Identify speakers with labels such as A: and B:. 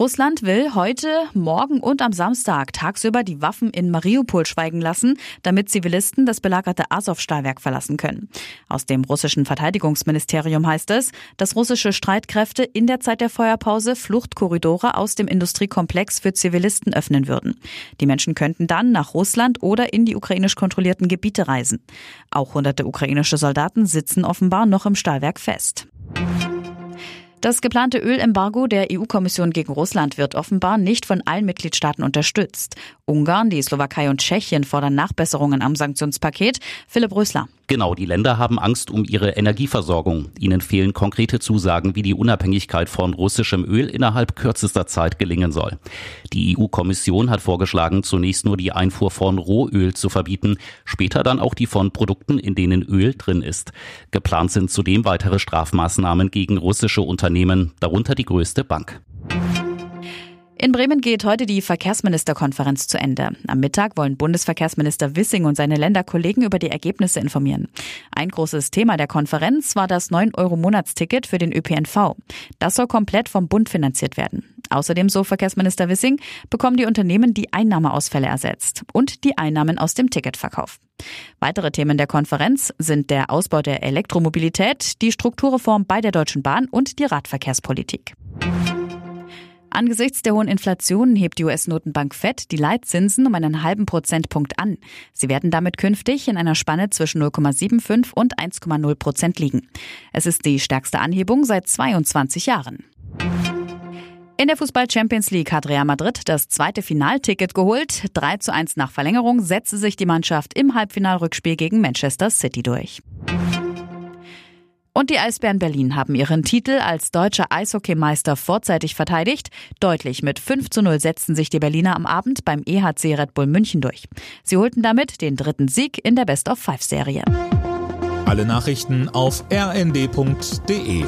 A: Russland will heute, morgen und am Samstag tagsüber die Waffen in Mariupol schweigen lassen, damit Zivilisten das belagerte Azov-Stahlwerk verlassen können. Aus dem russischen Verteidigungsministerium heißt es, dass russische Streitkräfte in der Zeit der Feuerpause Fluchtkorridore aus dem Industriekomplex für Zivilisten öffnen würden. Die Menschen könnten dann nach Russland oder in die ukrainisch kontrollierten Gebiete reisen. Auch hunderte ukrainische Soldaten sitzen offenbar noch im Stahlwerk fest. Das geplante Ölembargo der EU-Kommission gegen Russland wird offenbar nicht von allen Mitgliedstaaten unterstützt. Ungarn, die Slowakei und Tschechien fordern Nachbesserungen am Sanktionspaket. Philipp Rösler.
B: Genau, die Länder haben Angst um ihre Energieversorgung. Ihnen fehlen konkrete Zusagen, wie die Unabhängigkeit von russischem Öl innerhalb kürzester Zeit gelingen soll. Die EU-Kommission hat vorgeschlagen, zunächst nur die Einfuhr von Rohöl zu verbieten, später dann auch die von Produkten, in denen Öl drin ist. Geplant sind zudem weitere Strafmaßnahmen gegen russische Unternehmen, darunter die größte Bank.
A: In Bremen geht heute die Verkehrsministerkonferenz zu Ende. Am Mittag wollen Bundesverkehrsminister Wissing und seine Länderkollegen über die Ergebnisse informieren. Ein großes Thema der Konferenz war das 9-Euro-Monatsticket für den ÖPNV. Das soll komplett vom Bund finanziert werden. Außerdem, so Verkehrsminister Wissing, bekommen die Unternehmen die Einnahmeausfälle ersetzt und die Einnahmen aus dem Ticketverkauf. Weitere Themen der Konferenz sind der Ausbau der Elektromobilität, die Strukturreform bei der Deutschen Bahn und die Radverkehrspolitik. Angesichts der hohen Inflation hebt die US-Notenbank Fed die Leitzinsen um einen halben Prozentpunkt an. Sie werden damit künftig in einer Spanne zwischen 0,75 und 1,0 Prozent liegen. Es ist die stärkste Anhebung seit 22 Jahren. In der Fußball Champions League hat Real Madrid das zweite Finalticket geholt. 3 zu 1 nach Verlängerung setzte sich die Mannschaft im Halbfinalrückspiel gegen Manchester City durch. Und die Eisbären Berlin haben ihren Titel als deutscher Eishockeymeister vorzeitig verteidigt. Deutlich mit 5 zu 0 setzten sich die Berliner am Abend beim EHC Red Bull München durch. Sie holten damit den dritten Sieg in der Best-of-Five-Serie.
C: Alle Nachrichten auf rnd.de